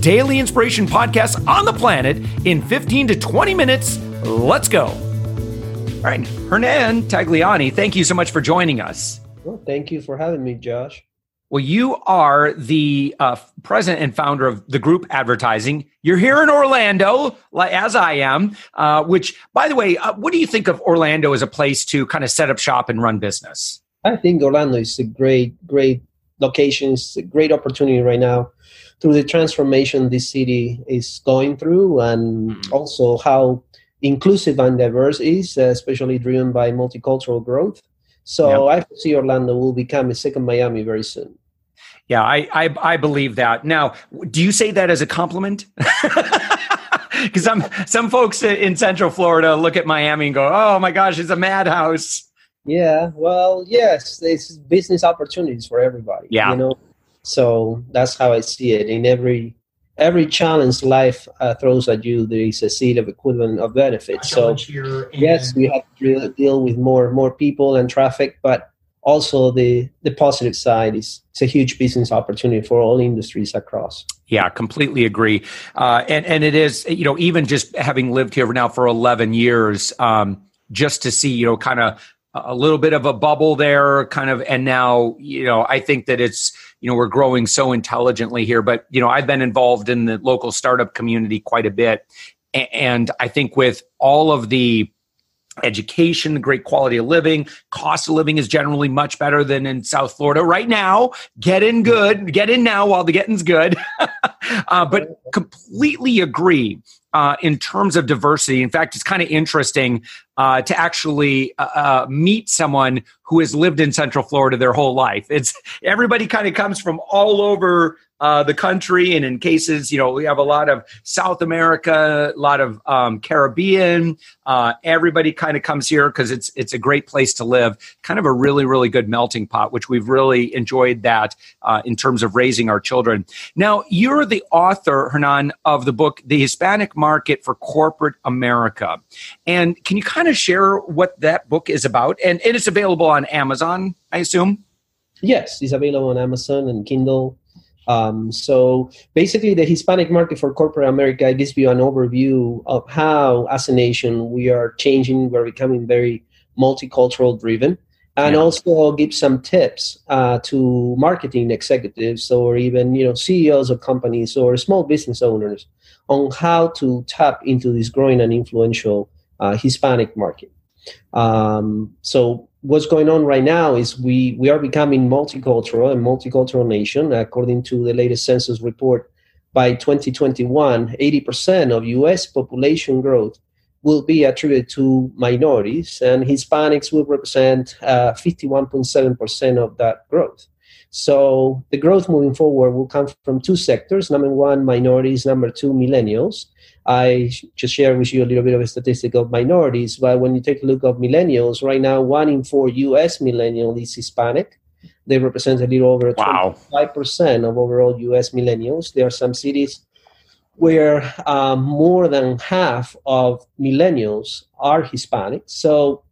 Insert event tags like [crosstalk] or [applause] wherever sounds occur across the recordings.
daily inspiration podcast on the planet in 15 to 20 minutes. Let's go. All right, Hernan Tagliani, thank you so much for joining us. Well, thank you for having me, Josh. Well, you are the uh, president and founder of the group advertising. You're here in Orlando, as I am. Uh, which, by the way, uh, what do you think of Orlando as a place to kind of set up shop and run business? I think Orlando is a great, great location. It's a great opportunity right now through the transformation this city is going through and mm-hmm. also how inclusive and diverse is, especially driven by multicultural growth. So yep. I see Orlando will become a second Miami very soon. Yeah, I, I, I believe that. Now, do you say that as a compliment? [laughs] Because some some folks in Central Florida look at Miami and go, "Oh my gosh, it's a madhouse." Yeah, well, yes, it's business opportunities for everybody. Yeah, you know, so that's how I see it. In every every challenge life uh, throws at you, there is a seed of equivalent of benefit. So yes, we have to deal with more more people and traffic, but also the the positive side is it's a huge business opportunity for all industries across. Yeah, completely agree. Uh, and and it is you know even just having lived here now for eleven years, um, just to see you know kind of a little bit of a bubble there, kind of, and now you know I think that it's you know we're growing so intelligently here but you know i've been involved in the local startup community quite a bit and i think with all of the education, great quality of living. Cost of living is generally much better than in South Florida right now. Get in good, get in now while the getting's good. [laughs] uh, but completely agree uh, in terms of diversity. In fact, it's kind of interesting uh, to actually uh, uh, meet someone who has lived in Central Florida their whole life. It's everybody kind of comes from all over uh, the country, and in cases, you know, we have a lot of South America, a lot of um, Caribbean. Uh, everybody kind of comes here because it's it's a great place to live. Kind of a really really good melting pot, which we've really enjoyed that uh, in terms of raising our children. Now, you're the author, Hernan, of the book "The Hispanic Market for Corporate America," and can you kind of share what that book is about? And, and it's available on Amazon, I assume. Yes, it's available on Amazon and Kindle um, so basically, the Hispanic market for corporate America gives you an overview of how, as a nation, we are changing. We're becoming very multicultural driven, and yeah. also give some tips uh, to marketing executives or even you know CEOs of companies or small business owners on how to tap into this growing and influential uh, Hispanic market. Um, so what's going on right now is we we are becoming multicultural and multicultural nation. According to the latest census report by 2021 80% of us population growth will be attributed to minorities and hispanics will represent uh, 51.7% of that growth. So the growth moving forward will come from two sectors. Number one minorities. Number two millennials I just share with you a little bit of a statistic of minorities, but when you take a look of millennials, right now, one in four US millennial is Hispanic. They represent a little over wow. 25% of overall US millennials. There are some cities where um, more than half of millennials are Hispanic. So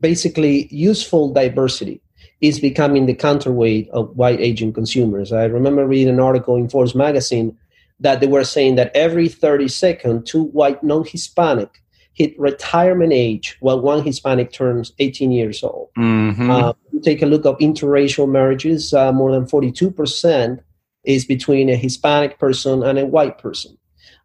basically, useful diversity is becoming the counterweight of white Asian consumers. I remember reading an article in Forbes magazine that they were saying that every 30 seconds, two white non-Hispanic hit retirement age while one Hispanic turns 18 years old. Mm-hmm. Uh, take a look of interracial marriages, uh, more than 42% is between a Hispanic person and a white person.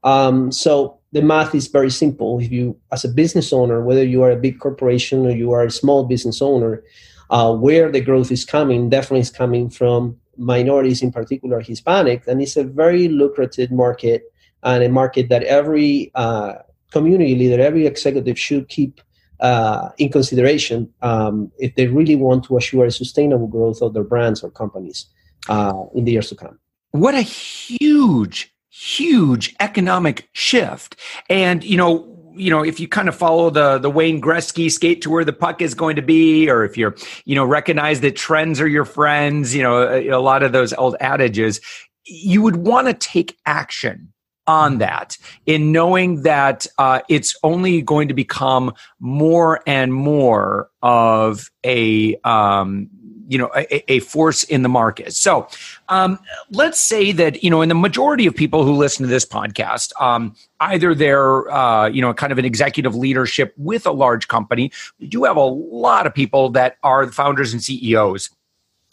Um, so the math is very simple. If you, as a business owner, whether you are a big corporation or you are a small business owner, uh, where the growth is coming definitely is coming from minorities, in particular Hispanic, and it's a very lucrative market and a market that every uh, community leader, every executive should keep uh, in consideration um, if they really want to assure a sustainable growth of their brands or companies uh, in the years to come. What a huge huge economic shift. And, you know, you know, if you kind of follow the the Wayne Gretzky skate to where the puck is going to be, or if you're, you know, recognize that trends are your friends, you know, a, a lot of those old adages, you would want to take action on that in knowing that uh, it's only going to become more and more of a um, you know a, a, force in the market. So um, let's say that you know in the majority of people who listen to this podcast um, either they're uh, you know kind of an executive leadership with a large company we do have a lot of people that are the founders and ceos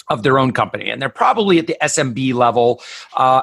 of their own company and they're probably at the smb level uh,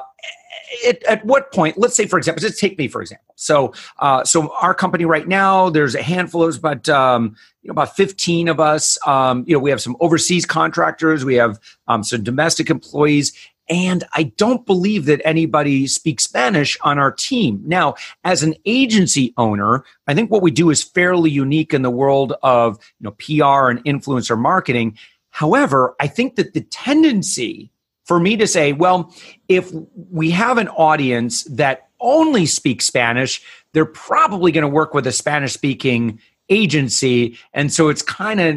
it, at what point let's say for example just take me for example so uh, so our company right now there's a handful of us but um, you know about 15 of us um, you know we have some overseas contractors we have um, some domestic employees and I don't believe that anybody speaks Spanish on our team. Now, as an agency owner, I think what we do is fairly unique in the world of you know PR and influencer marketing. However, I think that the tendency for me to say, well, if we have an audience that only speaks Spanish, they're probably going to work with a Spanish speaking agency. And so it's kind of,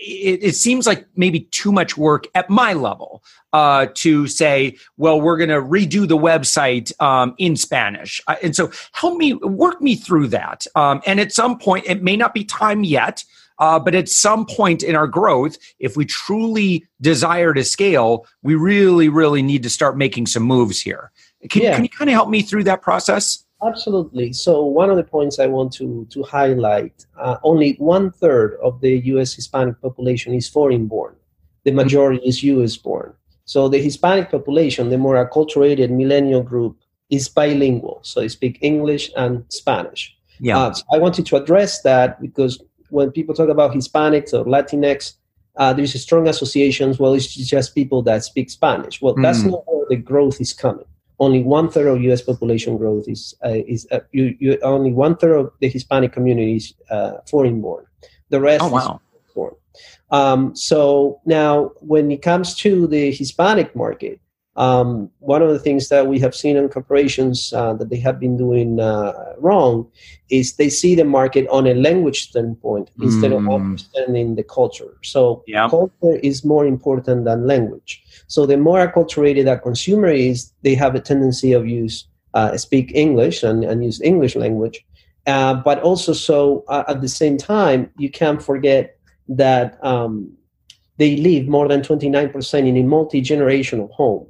it, it, seems like maybe too much work at my level uh, to say, well, we're going to redo the website um, in Spanish. Uh, and so help me work me through that. Um, and at some point, it may not be time yet. Uh, but at some point in our growth, if we truly desire to scale, we really, really need to start making some moves here. Can, yeah. can you kind of help me through that process? Absolutely. So one of the points I want to to highlight: uh, only one third of the U.S. Hispanic population is foreign born. The mm-hmm. majority mm-hmm. is U.S. born. So the Hispanic population, the more acculturated millennial group, is bilingual. So they speak English and Spanish. Yeah. Uh, so I wanted to address that because when people talk about Hispanics or Latinx, uh, there's a strong associations. Well, it's just people that speak Spanish. Well, mm. that's not where the growth is coming. Only one third of U.S. population growth is uh, is uh, you, you, only one third of the Hispanic community is uh, foreign born. The rest oh, wow. is born. Um, so now, when it comes to the Hispanic market, um, one of the things that we have seen in corporations uh, that they have been doing uh, wrong is they see the market on a language standpoint mm. instead of hmm. understanding the culture. So yeah. culture is more important than language. So the more acculturated a consumer is, they have a tendency of use uh, speak English and, and use English language. Uh, but also, so uh, at the same time, you can't forget that um, they live more than 29% in a multi generational home.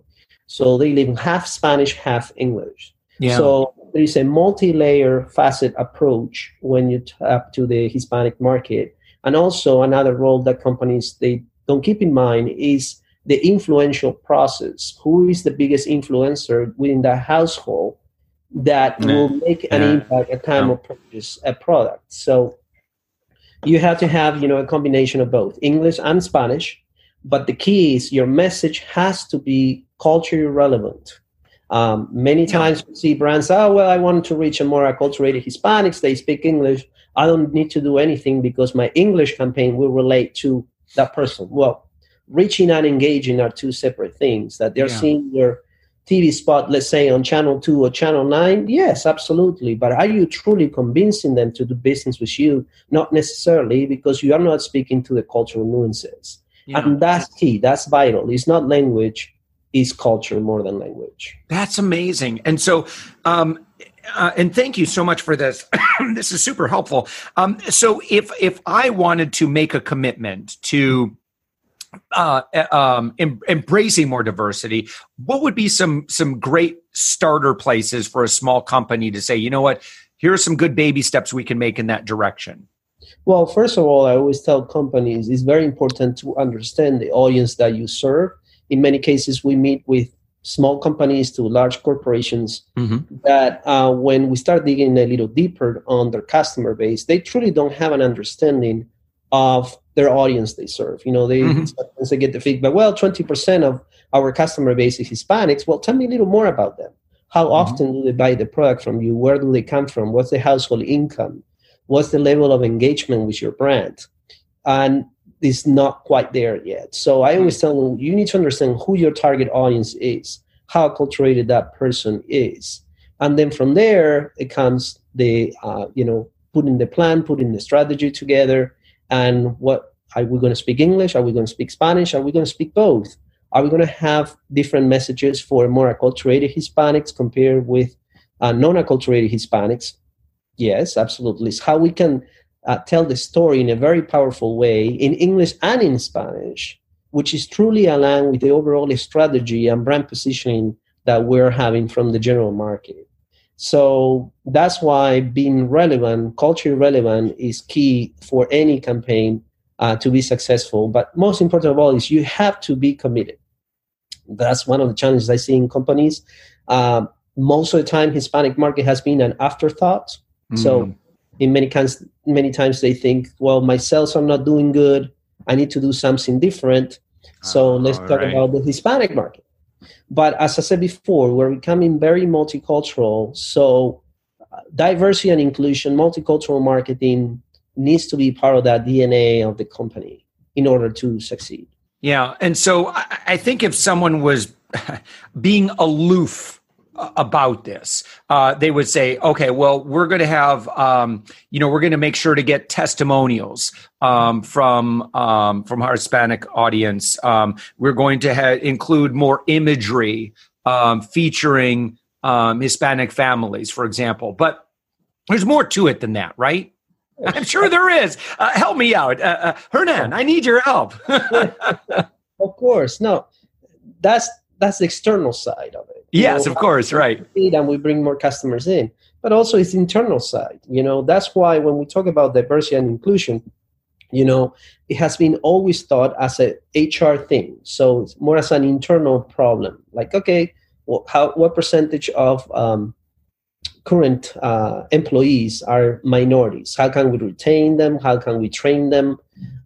So they live half Spanish, half English. Yeah. So there is a multi-layer facet approach when you tap to the Hispanic market. And also another role that companies they don't keep in mind is the influential process. Who is the biggest influencer within the household that yeah. will make an yeah. impact at time yeah. of purchase a product? So you have to have, you know, a combination of both English and Spanish. But the key is your message has to be culturally relevant. Um, many times we see brands, oh, well, I want to reach a more acculturated Hispanics. They speak English. I don't need to do anything because my English campaign will relate to that person. Well, reaching and engaging are two separate things. That they're yeah. seeing your TV spot, let's say on channel two or channel nine, yes, absolutely. But are you truly convincing them to do business with you? Not necessarily, because you are not speaking to the cultural nuances. Yeah. And that's key. That's vital. It's not language is culture more than language. That's amazing. And so, um, uh, and thank you so much for this. [coughs] this is super helpful. Um, so, if if I wanted to make a commitment to uh, um, em- embracing more diversity, what would be some some great starter places for a small company to say, you know what, here are some good baby steps we can make in that direction? Well, first of all, I always tell companies it's very important to understand the audience that you serve in many cases, we meet with small companies to large corporations mm-hmm. that uh, when we start digging a little deeper on their customer base, they truly don't have an understanding of their audience they serve. You know, they mm-hmm. they get the feedback, well, 20% of our customer base is Hispanics. Well, tell me a little more about them. How mm-hmm. often do they buy the product from you? Where do they come from? What's the household income? What's the level of engagement with your brand? And is not quite there yet. So I always tell them you need to understand who your target audience is, how acculturated that person is, and then from there it comes the uh, you know putting the plan, putting the strategy together, and what are we going to speak English? Are we going to speak Spanish? Are we going to speak both? Are we going to have different messages for more acculturated Hispanics compared with uh, non-acculturated Hispanics? Yes, absolutely. It's how we can uh, tell the story in a very powerful way in English and in Spanish, which is truly aligned with the overall strategy and brand positioning that we're having from the general market. So that's why being relevant, culturally relevant, is key for any campaign uh, to be successful. But most important of all is you have to be committed. That's one of the challenges I see in companies. Uh, most of the time, Hispanic market has been an afterthought. Mm. So in many times, many times they think, well, my sales are not doing good. I need to do something different. So uh, let's talk right. about the Hispanic market. But as I said before, we're becoming very multicultural. So uh, diversity and inclusion, multicultural marketing needs to be part of that DNA of the company in order to succeed. Yeah. And so I think if someone was [laughs] being aloof about this. Uh, they would say, okay, well, we're going to have, um, you know, we're going to make sure to get testimonials um, from um, from our Hispanic audience. Um, we're going to ha- include more imagery um, featuring um, Hispanic families, for example. But there's more to it than that, right? I'm sure there is. Uh, help me out, uh, uh Hernan. I need your help. [laughs] of course, no, that's that's the external side of it. Yes, know, of course, right. And we bring more customers in, but also it's internal side. You know, that's why when we talk about diversity and inclusion, you know, it has been always thought as a HR thing. So it's more as an internal problem. Like, okay, well, how what percentage of um, current uh, employees are minorities? How can we retain them? How can we train them?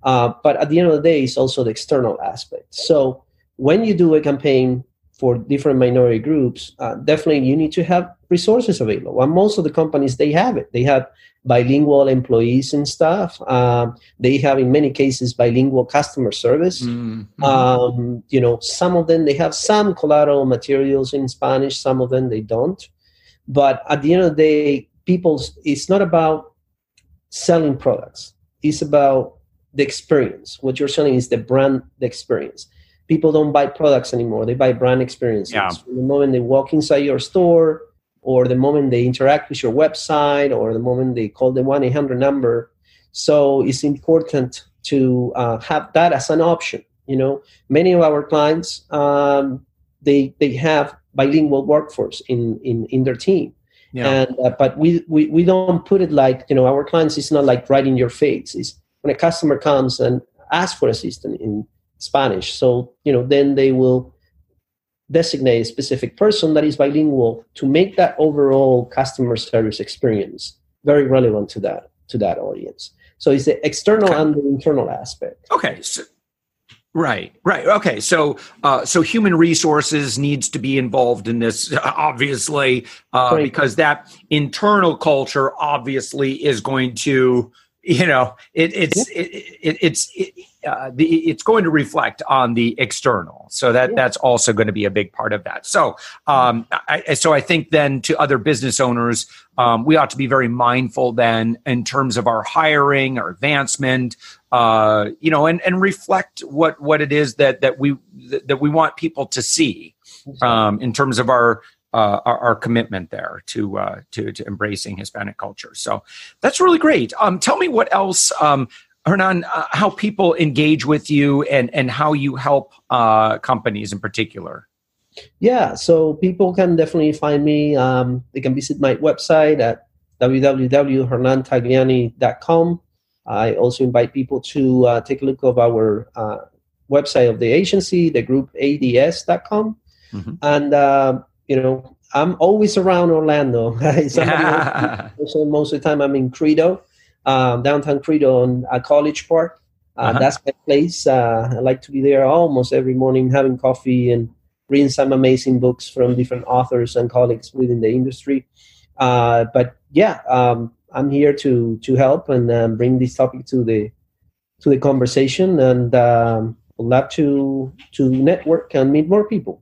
Uh, but at the end of the day, it's also the external aspect. So when you do a campaign for different minority groups, uh, definitely you need to have resources available. And most of the companies they have it. They have bilingual employees and stuff. Um, they have, in many cases, bilingual customer service. Mm-hmm. Um, you know, some of them they have some collateral materials in Spanish. Some of them they don't. But at the end of the day, people, it's not about selling products. It's about the experience. What you're selling is the brand, the experience people don't buy products anymore. They buy brand experiences. Yeah. From the moment they walk inside your store or the moment they interact with your website or the moment they call the 1-800 number. So it's important to uh, have that as an option you know. Many of our clients um, they they have bilingual workforce in in, in their team. Yeah. and uh, but we, we we don't put it like you know our clients it's not like right in your face. It's when a customer comes and asks for assistance in Spanish. So, you know, then they will designate a specific person that is bilingual to make that overall customer service experience very relevant to that to that audience. So it's the external okay. and the internal aspect. Okay. So, right. Right. Okay. So uh, so human resources needs to be involved in this, [laughs] obviously, uh, right. because that internal culture obviously is going to you know it, it's yeah. it, it, it's it, uh, the, it's going to reflect on the external so that yeah. that's also going to be a big part of that so um I, so i think then to other business owners um, we ought to be very mindful then in terms of our hiring our advancement uh you know and and reflect what what it is that that we that we want people to see um in terms of our uh, our, our, commitment there to, uh, to to embracing Hispanic culture. So that's really great. Um, tell me what else, um, Hernan, uh, how people engage with you and and how you help uh, companies in particular. Yeah, so people can definitely find me. Um, they can visit my website at www.hernantagliani.com. I also invite people to uh, take a look of our uh, website of the agency, the group ads.com. Mm-hmm. And uh, you know, I'm always around Orlando. [laughs] yeah. so [laughs] most of the time I'm in Credo, um, downtown Credo on uh, College Park. Uh, uh-huh. That's my place. Uh, I like to be there almost every morning, having coffee and reading some amazing books from different authors and colleagues within the industry. Uh, but yeah, um, I'm here to to help and um, bring this topic to the to the conversation, and um, would love to to network and meet more people.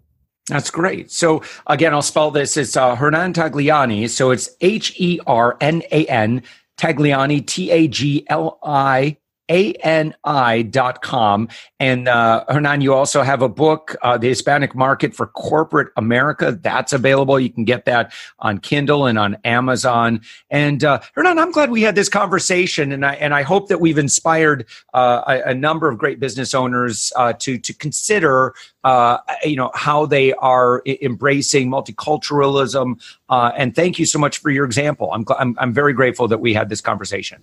That's great. So again, I'll spell this. It's uh, Hernan Tagliani. So it's H E R N A N Tagliani, T A G L I ani.com. And uh, Hernan, you also have a book, uh, The Hispanic Market for Corporate America. That's available. You can get that on Kindle and on Amazon. And uh, Hernan, I'm glad we had this conversation, and I and I hope that we've inspired uh, a, a, number of great business owners uh, to to consider. Uh, you know how they are embracing multiculturalism, and thank you so much for your example. I'm, I'm I'm very grateful that we had this conversation.